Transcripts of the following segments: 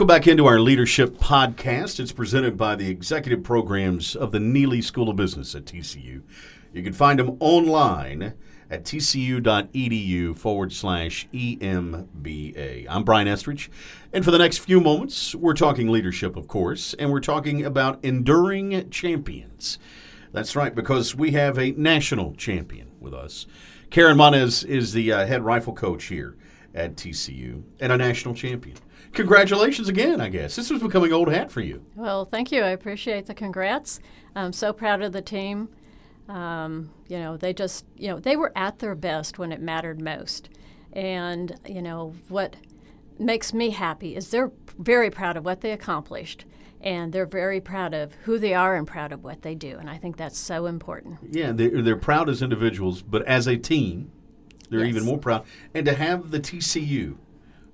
Welcome back into our Leadership Podcast. It's presented by the executive programs of the Neeley School of Business at TCU. You can find them online at tcu.edu forward slash EMBA. I'm Brian Estridge, and for the next few moments, we're talking leadership, of course, and we're talking about enduring champions. That's right, because we have a national champion with us. Karen Monez is the uh, head rifle coach here at TCU and a national champion. Congratulations again, I guess. This was becoming old hat for you. Well, thank you. I appreciate the congrats. I'm so proud of the team. Um, you know, they just, you know, they were at their best when it mattered most. And, you know, what makes me happy is they're very proud of what they accomplished and they're very proud of who they are and proud of what they do. And I think that's so important. Yeah, they're, they're proud as individuals, but as a team, they're Yes. even more proud. And to have the TCU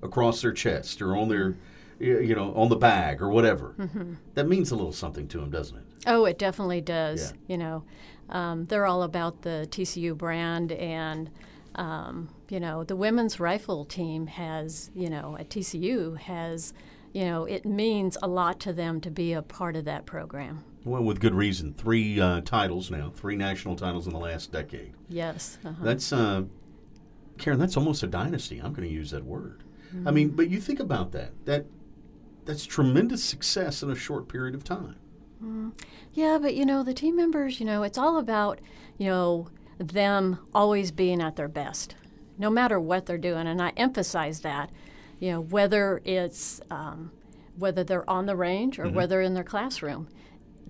across their chest or on their, you know, on the bag or whatever, Mm-hmm. that means a little something to them, doesn't it? Oh, it definitely does. Yeah. You know, um, they're all about the TCU brand, and um, you know, the women's rifle team has, you know, at TCU has, you know, it means a lot to them to be a part of that program. Well, with good reason. Three uh, titles now, three national titles in the last decade. Yes. Uh-huh. That's, uh, Karen, that's almost a dynasty. I'm going to use that word. I Mm-hmm. mean, but you think about that. That that's tremendous success in a short period of time. Yeah, but you know, the team members, you know, it's all about, you know, them always being at their best, no matter what they're doing. And I emphasize that, you know, whether it's um, whether they're on the range or whether in their classroom,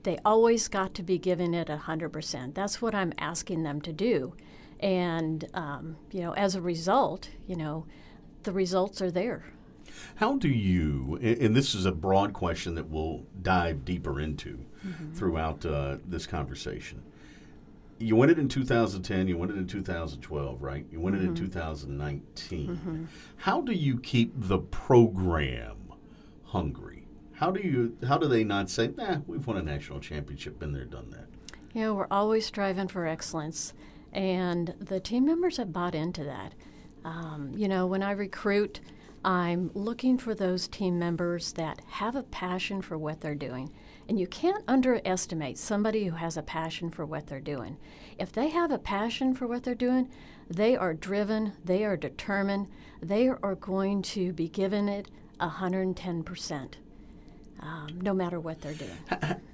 they always got to be giving it 100%. That's what I'm asking them to do. And, um, you know, as a result, you know, the results are there. How do you, and this is a broad question that we'll dive deeper into mm-hmm. throughout uh, this conversation. You won it in 2010, you won it in 2012, right? You won it in mm-hmm. 2019. Mm-hmm. How do you keep the program hungry? How do you? How do they not say, "Nah, we've won a national championship, been there, done that"? You know, we're always striving for excellence, and the team members have bought into that. Um, you know, when I recruit, I'm looking for those team members that have a passion for what they're doing. And you can't underestimate somebody who has a passion for what they're doing. If they have a passion for what they're doing, they are driven, they are determined, they are going to be given it 110%, um, no matter what they're doing.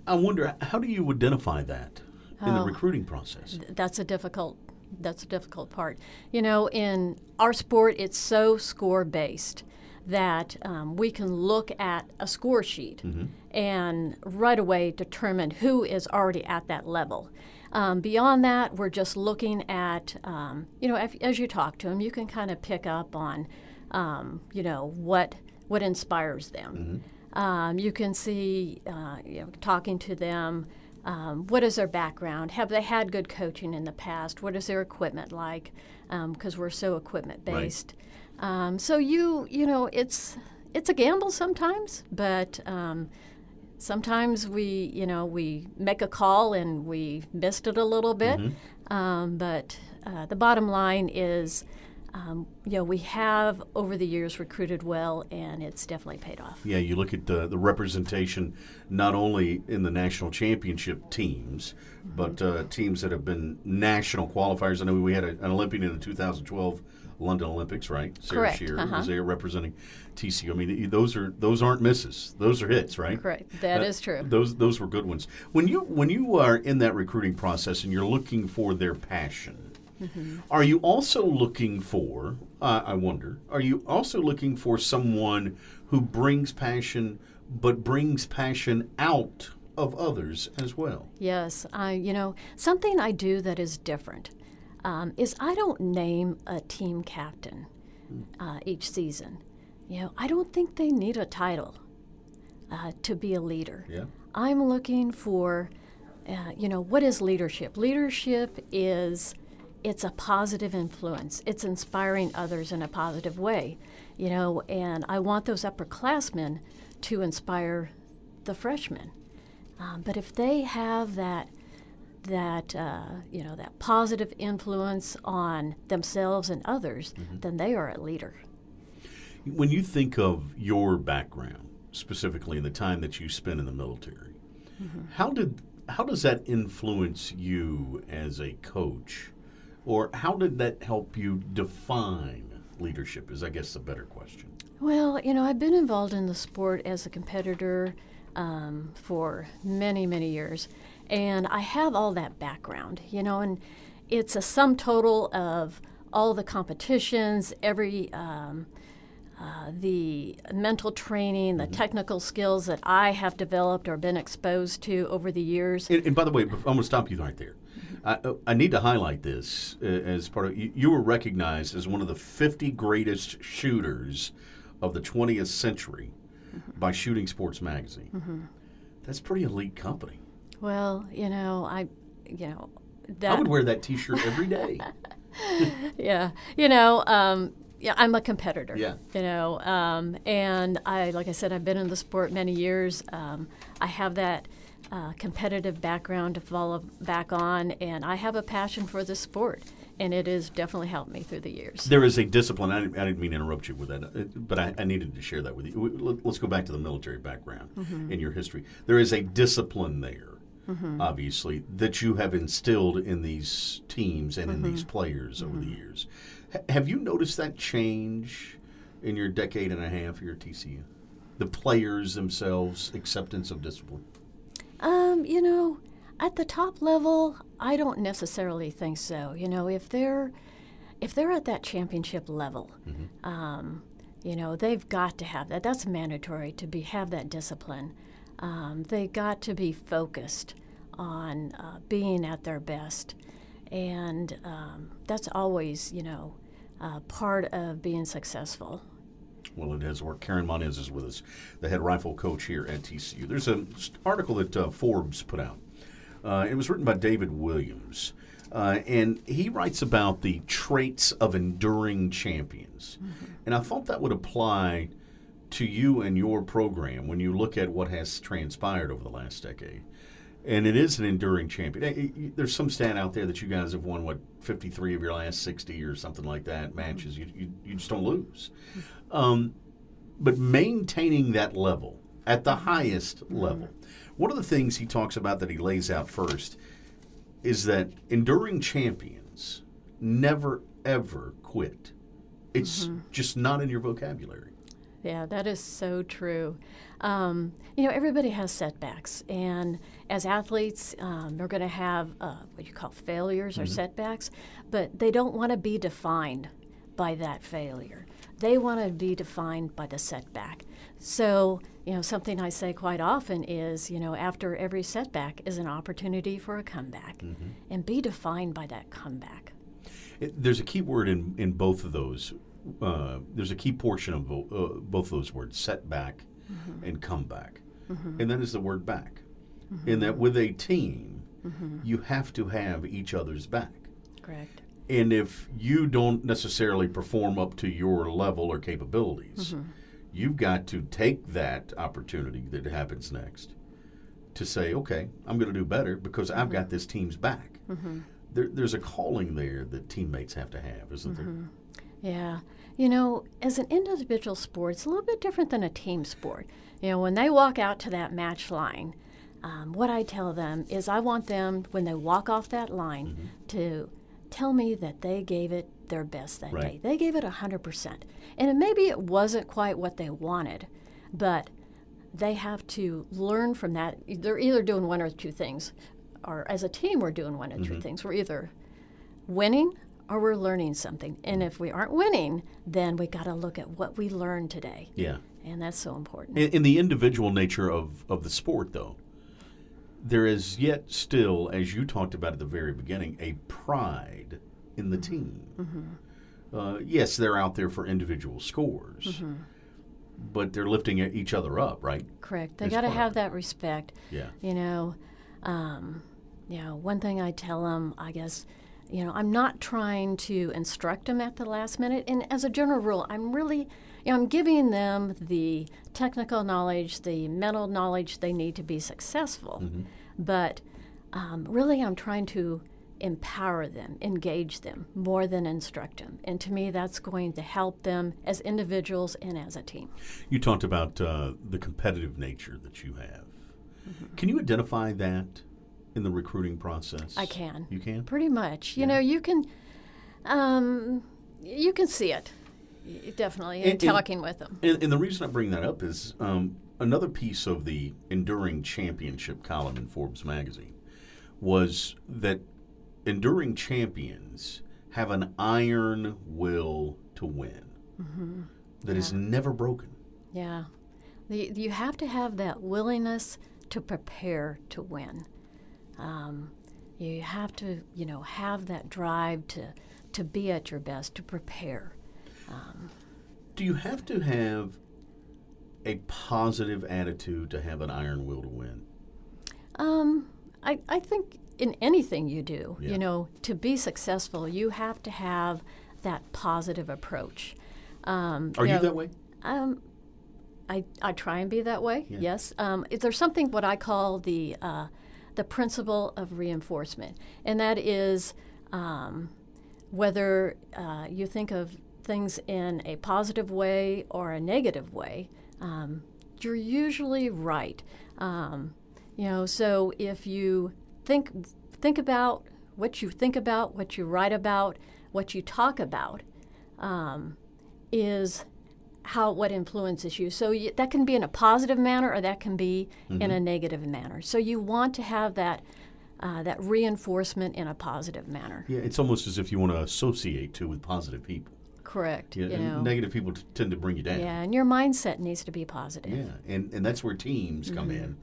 I wonder, how do you identify that in the Oh. recruiting process? that's a difficult that's a difficult part. You know in our sport it's so score based that um, we can look at a score sheet and right away determine who is already at that level. Um, beyond that we're just looking at um, you know if, as you talk to them you can kind of pick up on um, you know what what inspires them. Um, you can see uh, you know talking to them um, what is their background? Have they had good coaching in the past? What is their equipment like? Because we're so equipment based. Um, so you you know it's it's a gamble sometimes, but um, sometimes we you know we make a call and we missed it a little bit. Um, but uh, the bottom line is. Um, you know, we have over the years recruited well, and it's definitely paid off. Yeah, you look at the, the representation not only in the national championship teams, but uh, teams that have been national qualifiers. I know we had a, an Olympian in the 2012 London Olympics, right? Sarah Correct, Scherer uh-huh. was there representing TCU. I mean, those are those aren't misses; those are hits, right? Correct. That is true. Those those were good ones. When you when you are in that recruiting process and you're looking for their passion, Mm-hmm. are you also looking for? Uh, I wonder. Are you also looking for someone who brings passion, but brings passion out of others as well? Yes, I you know something I do that is different um, is I don't name a team captain uh, each season. You know, I don't think they need a title uh, to be a leader. Yeah. I'm looking for, uh, you know, what is leadership? Leadership is it's a positive influence. It's inspiring others in a positive way, you know, and I want those upperclassmen to inspire the freshmen. Um, but if they have that that uh, you know that positive influence on themselves and others, then they are a leader. When you think of your background specifically in the time that you spent in the military. How did how does that influence you as a coach, or how did that help you define leadership? Is I guess a better question. Well, you know, I've been involved in the sport as a competitor um, for many, many years, and I have all that background, you know, and it's a sum total of all the competitions, every um, uh, the mental training, the technical skills that I have developed or been exposed to over the years. And, and by the way, I'm going to stop you right there. I, I need to highlight this uh, as part of you, you were recognized as one of the 50 greatest shooters of the 20th century by Shooting Sports Magazine. That's pretty elite company. Well, you know, I, you know, I would wear that T-shirt every day. yeah, you know, um, yeah, I'm a competitor. Yeah. You know, um, and I, like I said, I've been in the sport many years. Um, I have that uh, competitive background to fall back on, and I have a passion for the sport, and it has definitely helped me through the years. There is a discipline. I didn't, I didn't mean to interrupt you with that, uh, but I, I needed to share that with you. Let- Let's go back to the military background in your history. There is a discipline there, obviously, that you have instilled in these teams and in these players over the years. H- have you noticed that change in your decade and a half here at TCU? The players themselves' acceptance of discipline. Um, you know, at the top level, I don't necessarily think so. You know, if they're if they're at that championship level, um, you know, they've got to have that. That's mandatory to be have that discipline. Um, they got to be focused on uh, being at their best, and um, that's always, you know, uh, part of being successful. Well, it is. Where Karen Monez is with us, the head rifle coach here at TCU. There's an article that uh, Forbes put out. Uh, it was written by David Williams, uh, and he writes about the traits of enduring champions. And I thought that would apply to you and your program when you look at what has transpired over the last decade. And it is an enduring champion. There's some stat out there that you guys have won, what, 53 of your last 60 or something like that matches. You, you, you just don't lose. Hmm. Um, but maintaining that level at the highest hmm. level. One of the things he talks about that he lays out first is that enduring champions never ever quit. It's mm-hmm. just not in your vocabulary. Yeah, that is so true. Um, you know, everybody has setbacks, and as athletes, um, they're going to have uh, what you call failures or setbacks, but they don't want to be defined by that failure. They want to be defined by the setback. So, you know, something I say quite often is, you know, after every setback is an opportunity for a comeback, and be defined by that comeback. It, there's a key word in, in both of those. Uh, there's a key portion of bo- uh, both of those words, setback Mm-hmm. and comeback. Mm-hmm. And that is the word back. Mm-hmm. In that with a team, you have to have each other's back. Correct. And if you don't necessarily perform up to your level or capabilities, you've got to take that opportunity that happens next to say, okay, I'm going to do better because I've got this team's back. There, there's a calling there that teammates have to have, isn't there? Yeah. You know, as an individual sport, it's a little bit different than a team sport. You know, when they walk out to that match line, um, what I tell them is I want them, when they walk off that line, to tell me that they gave it their best that Right. day. They gave it 100%. And it, maybe it wasn't quite what they wanted, but they have to learn from that. They're either doing one or two things, or as a team, we're doing one or two things. We're either winning or we're learning something. And if we aren't winning, then we got to look at what we learned today. Yeah. And that's so important. In, in the individual nature of, of the sport, though, there is yet still, as you talked about at the very beginning, a pride in the team. Uh, yes, they're out there for individual scores, but they're lifting each other up, right? Correct. They got to have that respect. Yeah. You know, um, you know, one thing I tell them, I guess, you know, I'm not trying to instruct them at the last minute. And as a general rule, I'm really, you know, I'm giving them the technical knowledge, the mental knowledge they need to be successful. But um, really, I'm trying to empower them, engage them more than instruct them. And to me, that's going to help them as individuals and as a team. You talked about uh, the competitive nature that you have. Mm-hmm. Can you identify that in the recruiting process? I can. You can? Pretty much. You yeah. know, you can. Um, you can see it definitely in and, talking and, with them. And, and, the reason I bring that up is um, another piece of the Enduring Championship column in Forbes magazine was that enduring champions have an iron will to win mm-hmm. that yeah. is never broken. Yeah. The, you have to have that willingness to prepare to win. Um, you have to, you know, have that drive to, to be at your best, to prepare. Um, Do you have to have a positive attitude to have an iron will to win? Um, I, I think in anything you do, yeah. you know, to be successful, you have to have that positive approach. Um, Are you, know, that way? Um, I, I try and be that way. Yeah. Yes. Um, there something what I call the uh, the principle of reinforcement, and that is um, whether uh, you think of things in a positive way or a negative way, um, you're usually right. Um, you know, so if you think think about what you think about, what you write about, what you talk about, um, is how what influences you. So you, that can be in a positive manner, or that can be mm-hmm. in a negative manner. So you want to have that. Uh, that reinforcement in a positive manner. Yeah, it's almost as if you want to associate too with positive people. Correct. Yeah, you know. negative people t- tend to bring you down. Yeah, and your mindset needs to be positive. Yeah, and, and that's where teams mm-hmm. come in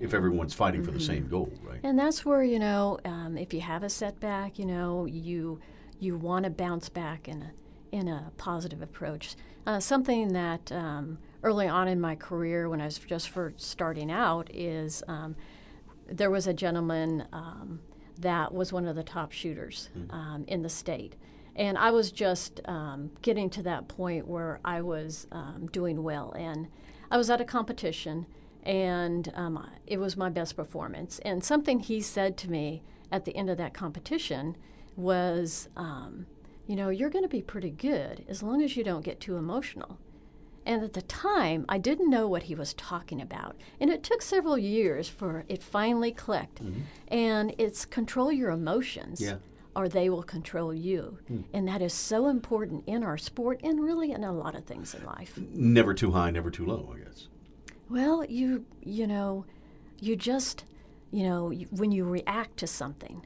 if everyone's fighting mm-hmm. for the same mm-hmm. goal, right? And that's where you know, um, if you have a setback, you know, you you want to bounce back and in a positive approach. Uh, something that um, early on in my career, when I was just first starting out, is um, there was a gentleman um, that was one of the top shooters mm-hmm. in the state. And I was just um, getting to that point where I was um, doing well. And I was at a competition, and um, it was my best performance. And something he said to me at the end of that competition was, um, you know, you're going to be pretty good as long as you don't get too emotional. And at the time, I didn't know what he was talking about. And it took several years for it finally clicked. Mm-hmm. And it's control your emotions. Yeah. Or they will control you. Mm. And that is so important in our sport and really in a lot of things in life. Never too high, never too low, I guess. Well, you you know, you just you know when you react to something,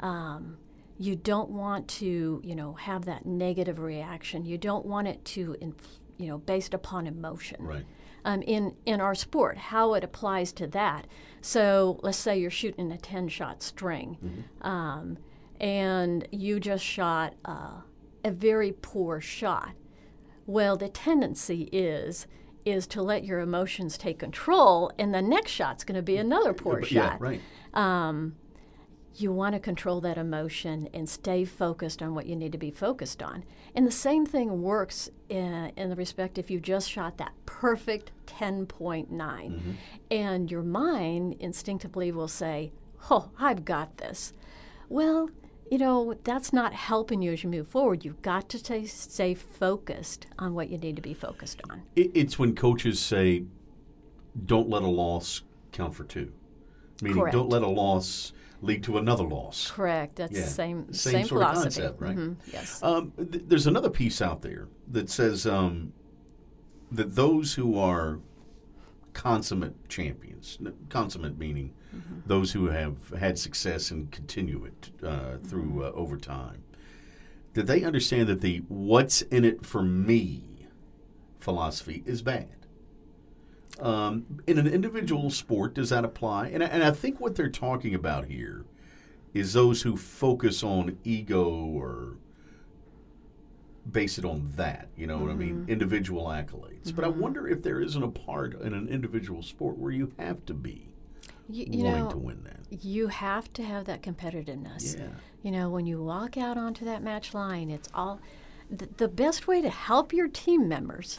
um, you don't want to you know have that negative reaction. You don't want it to inf- you know based upon emotion. Right. Um, in in our sport, how it applies to that. So let's say you're shooting a ten shot string, mm-hmm. um, and you just shot uh, a very poor shot. Well, the tendency is is to let your emotions take control, and the next shot's going to be another poor yeah, shot. right. Um, you want to control that emotion and stay focused on what you need to be focused on. And the same thing works in, in the respect if you just shot that perfect 10.9, mm-hmm. and your mind instinctively will say, Oh, I've got this. Well, you know, that's not helping you as you move forward. You've got to stay, stay focused on what you need to be focused on. It's when coaches say, don't let a loss count for two, meaning Correct. don't let a loss lead to another loss. Correct. That's yeah. the same, same, same sort philosophy. of concept, right? Mm-hmm. Yes. Um, th- there's another piece out there that says um, that those who are consummate champions, consummate meaning mm-hmm. those who have had success and continue it uh, through mm-hmm. uh, over time. Did they understand that the "what's in it for me" philosophy is bad? Um, in an individual sport, does that apply? And, and I think what they're talking about here is those who focus on ego or base it on that. You know mm-hmm. what I mean? Mm-hmm. Individual accolades. Mm-hmm. But I mm-hmm. wonder if there isn't a part in an individual sport where you have to be you, you wanting know, to win that. You have to have that competitiveness. Yeah. You know, when you walk out onto that match line, it's all the, the best way to help your team members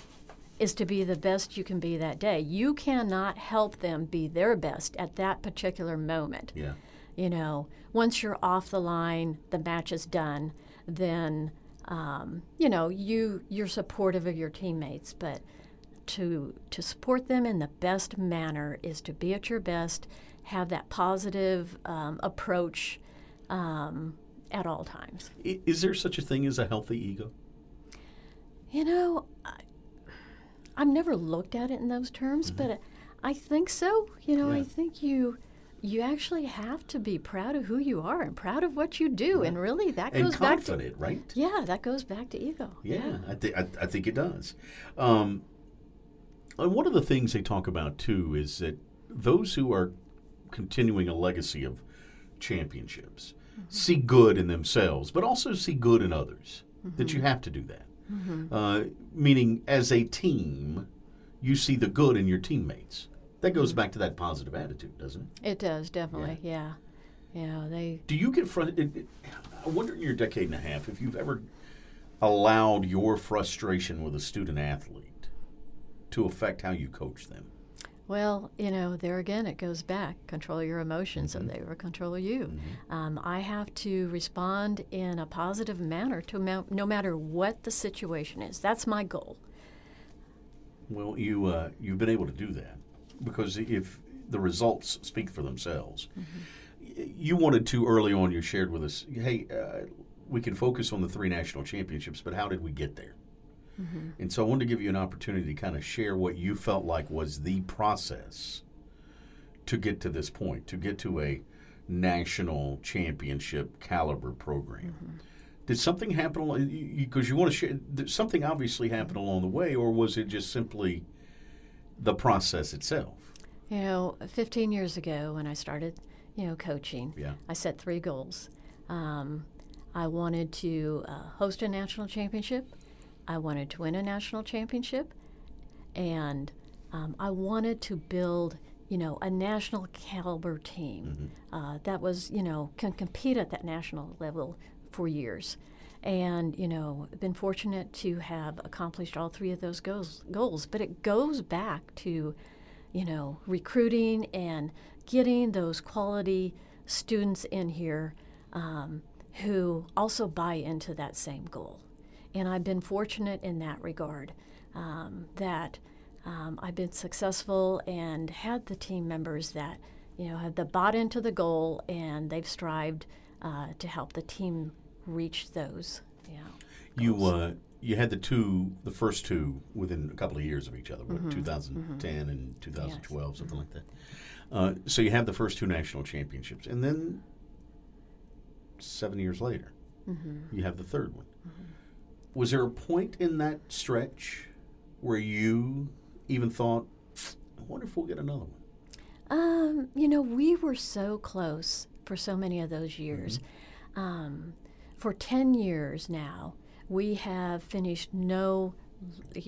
is to be the best you can be that day. You cannot help them be their best at that particular moment. Yeah. You know, once you're off the line, the match is done. Then, um, you know, you you're supportive of your teammates, but to to support them in the best manner is to be at your best, have that positive um, approach um, at all times. Is there such a thing as a healthy ego? You know, I, I've never looked at it in those terms, but I think so. You know, Mm-hmm. Yeah. I think you you actually have to be proud of who you are and proud of what you do, and really that And goes back to confident, right? yeah, that goes back to ego. Yeah, I, th- I, I think it does. Um, and one of the things they talk about too is that those who are continuing a legacy of championships see good in themselves, but also see good in others. That you have to do that. Uh, meaning, as a team, you see the good in your teammates. That goes back to that positive attitude, doesn't it? It does definitely. Yeah, yeah. They Do you get frustrated? I wonder in your decade and a half if you've ever allowed your frustration with a student athlete to affect how you coach them. Well, you know, there again, it goes back. Control your emotions, so they will control you. Um, I have to respond in a positive manner to ma- no matter what the situation is. That's my goal. Well, you uh, you've been able to do that because if the results speak for themselves. Y- You wanted to early on. You shared with us, hey, uh, we can focus on the three national championships, but how did we get there? And so I wanted to give you an opportunity to kind of share what you felt like was the process to get to this point, to get to a national championship caliber program. Did something happen because you, want to share? Did something obviously happened along the way, or was it just simply the process itself? You know, 15 years ago when I started, you know, coaching, Yeah. I set three goals. Um, I wanted to uh, host a national championship. I wanted to win a national championship, and um, I wanted to build, you know, a national caliber team uh, that was, you know, can compete at that national level for years. And you know, been fortunate to have accomplished all three of those goals. Goals, but it goes back to, you know, recruiting and getting those quality students in here um, who also buy into that same goal. And I've been fortunate in that regard um, that um, I've been successful and had the team members that, you know, have the bought into the goal and they've strived uh, to help the team reach those. You know, You uh, you had the two, the first two within a couple of years of each other, what, 2010 and 2012, something like that. Uh, so you have the first two national championships, and then seven years later, you have the third one. Was there a point in that stretch where you even thought, "I wonder if we'll get another one"? Um, you know, we were so close for so many of those years. Um, for 10 years now, we have finished no,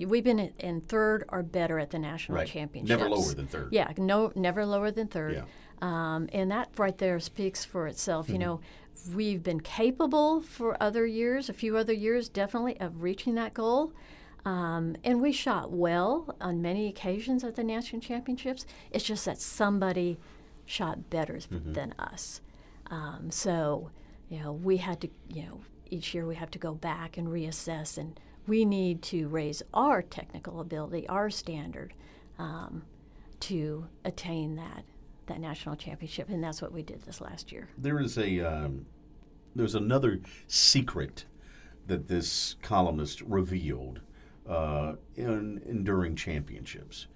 we've been in- in third or better at the national Right. championships. Never lower than third. Yeah, no, never lower than third. Yeah. Um, and that right there speaks for itself. Mm-hmm. You know, we've been capable for other years, a few other years, definitely, of reaching that goal. Um, and we shot well on many occasions at the national championships. It's just that somebody shot better Mm-hmm. than us. Um, so, you know, we had to, you know, each year we have to go back and reassess, and we need to raise our technical ability, our standard, um, to attain that that national championship, and that's what we did this last year. There is a um, there's another secret that this columnist revealed uh, in enduring championships.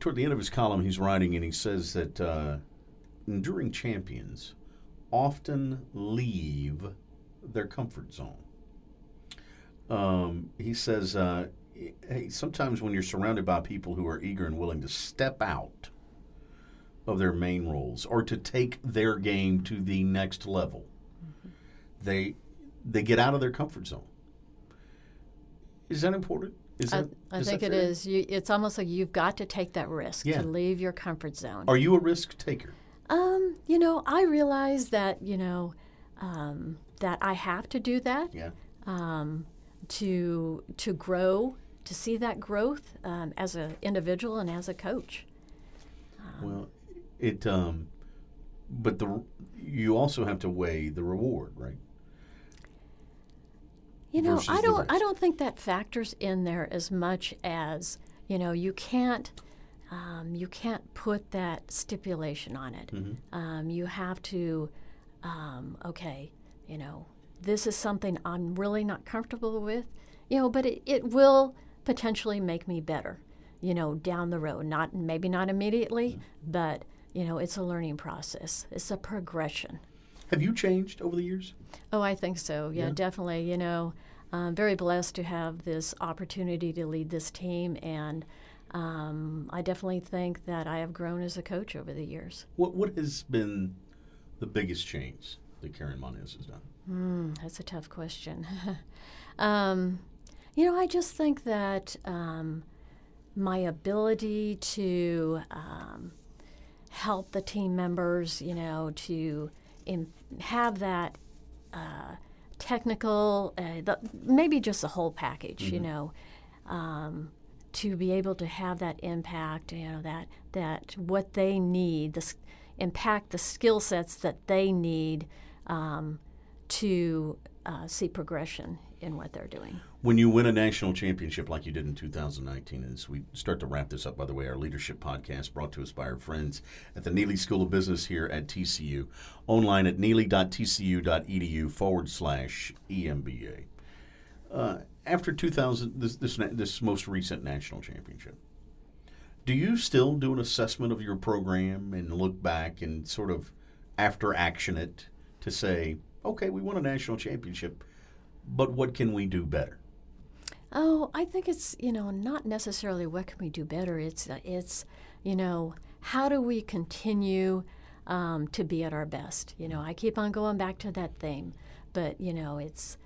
Toward the end of his column, he's writing and he says that uh, enduring champions often leave their comfort zone. Um, he says, uh, hey, sometimes when you're surrounded by people who are eager and willing to step out of their main roles or to take their game to the next level, they they get out of their comfort zone. Is that important? Is I, that, I is think it. You, it's almost like you've got to take that risk Yeah. to leave your comfort zone. Are you a risk taker? Um, you know, I realize that you know um, that I have to do that Yeah. um, to to grow, to see that growth um, as an individual and as a coach. Well, it um, but the you also have to weigh the reward, right? You know, versus I don't. I don't think that factors in there as much as you know. You can't. Um, you can't put that stipulation on it. Mm-hmm. Um, you have to. Um, okay, you know, this is something I'm really not comfortable with. You know, but it, it will potentially make me better. You know, down the road. Not maybe not immediately, Mm-hmm. but you know, it's a learning process. It's a progression. Have you changed over the years? Oh, I think so. Yeah, Yeah. definitely. You know, I'm very blessed to have this opportunity to lead this team, and um, I definitely think that I have grown as a coach over the years. What what has been the biggest change that Karen Monez has done? Mm, that's a tough question. um, you know, I just think that um, my ability to um, help the team members, you know, to have that uh, technical, uh, the, maybe just the whole package, you know, um, to be able to have that impact, you know, that that what they need, the impact the skill sets that they need um, to uh, see progression in what they're doing. When you win a national championship like you did in 2019, as we start to wrap this up, by the way, our leadership podcast brought to us by our friends at the Neeley School of Business here at TCU, online at neeley.tcu.edu forward slash EMBA. Uh, after 2000, this, this this most recent national championship, do you still do an assessment of your program and look back and sort of after action it to say, okay, we won a national championship, but what can we do better? Oh, I think it's you know not necessarily what can we do better. It's uh, it's you know how do we continue um, to be at our best. You know, I keep on going back to that theme, but you know it's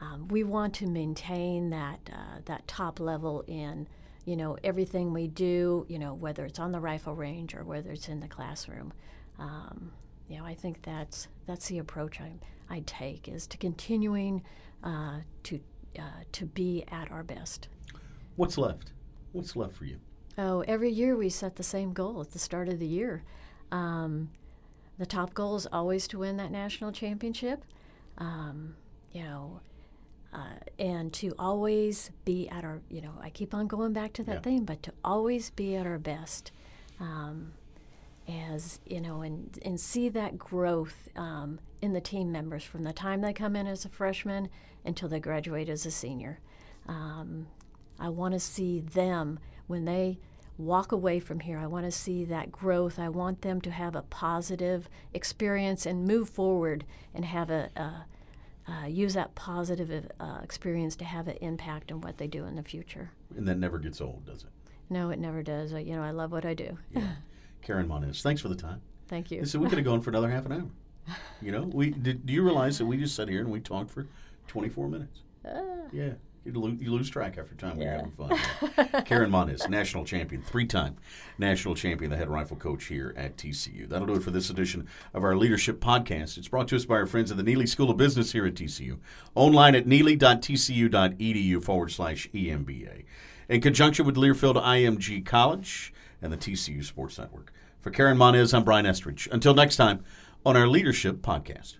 um, we want to maintain that uh, that top level in you know everything we do. You know whether it's on the rifle range or whether it's in the classroom. Um, you know, I think that's that's the approach I I take is to continuing uh, to uh, to be at our best. What's left? What's left for you? Oh, every year we set the same goal at the start of the year. Um, the top goal is always to win that national championship. Um, you know, uh, and to always be at our, you know, I keep on going back to that Yeah. thing, but to always be at our best. Um, as you know, and and see that growth um, in the team members from the time they come in as a freshman until they graduate as a senior. Um, I want to see them when they walk away from here. I want to see that growth. I want them to have a positive experience and move forward and have a, a uh, use that positive uh, experience to have an impact on what they do in the future. And that never gets old, does it? No, it never does. I, you know, I love what I do. Yeah. Karen Monez, thanks for the time. Thank you. So we could have gone for another half an hour. You know, we did. Do you realize that we just sat here and we talked for 24 minutes? Ah. Yeah. You lose, you lose track after time when Yeah. you're having fun. Karen Monez, national champion, three-time national champion, the head rifle coach here at TCU. That'll do it for this edition of our leadership podcast. It's brought to us by our friends at the Neeley School of Business here at TCU. Online at neeley.tcu.edu forward slash EMBA. In conjunction with Learfield IMG College and the TCU Sports Network. For Karen Monez, I'm Brian Estridge. Until next time on our leadership podcast.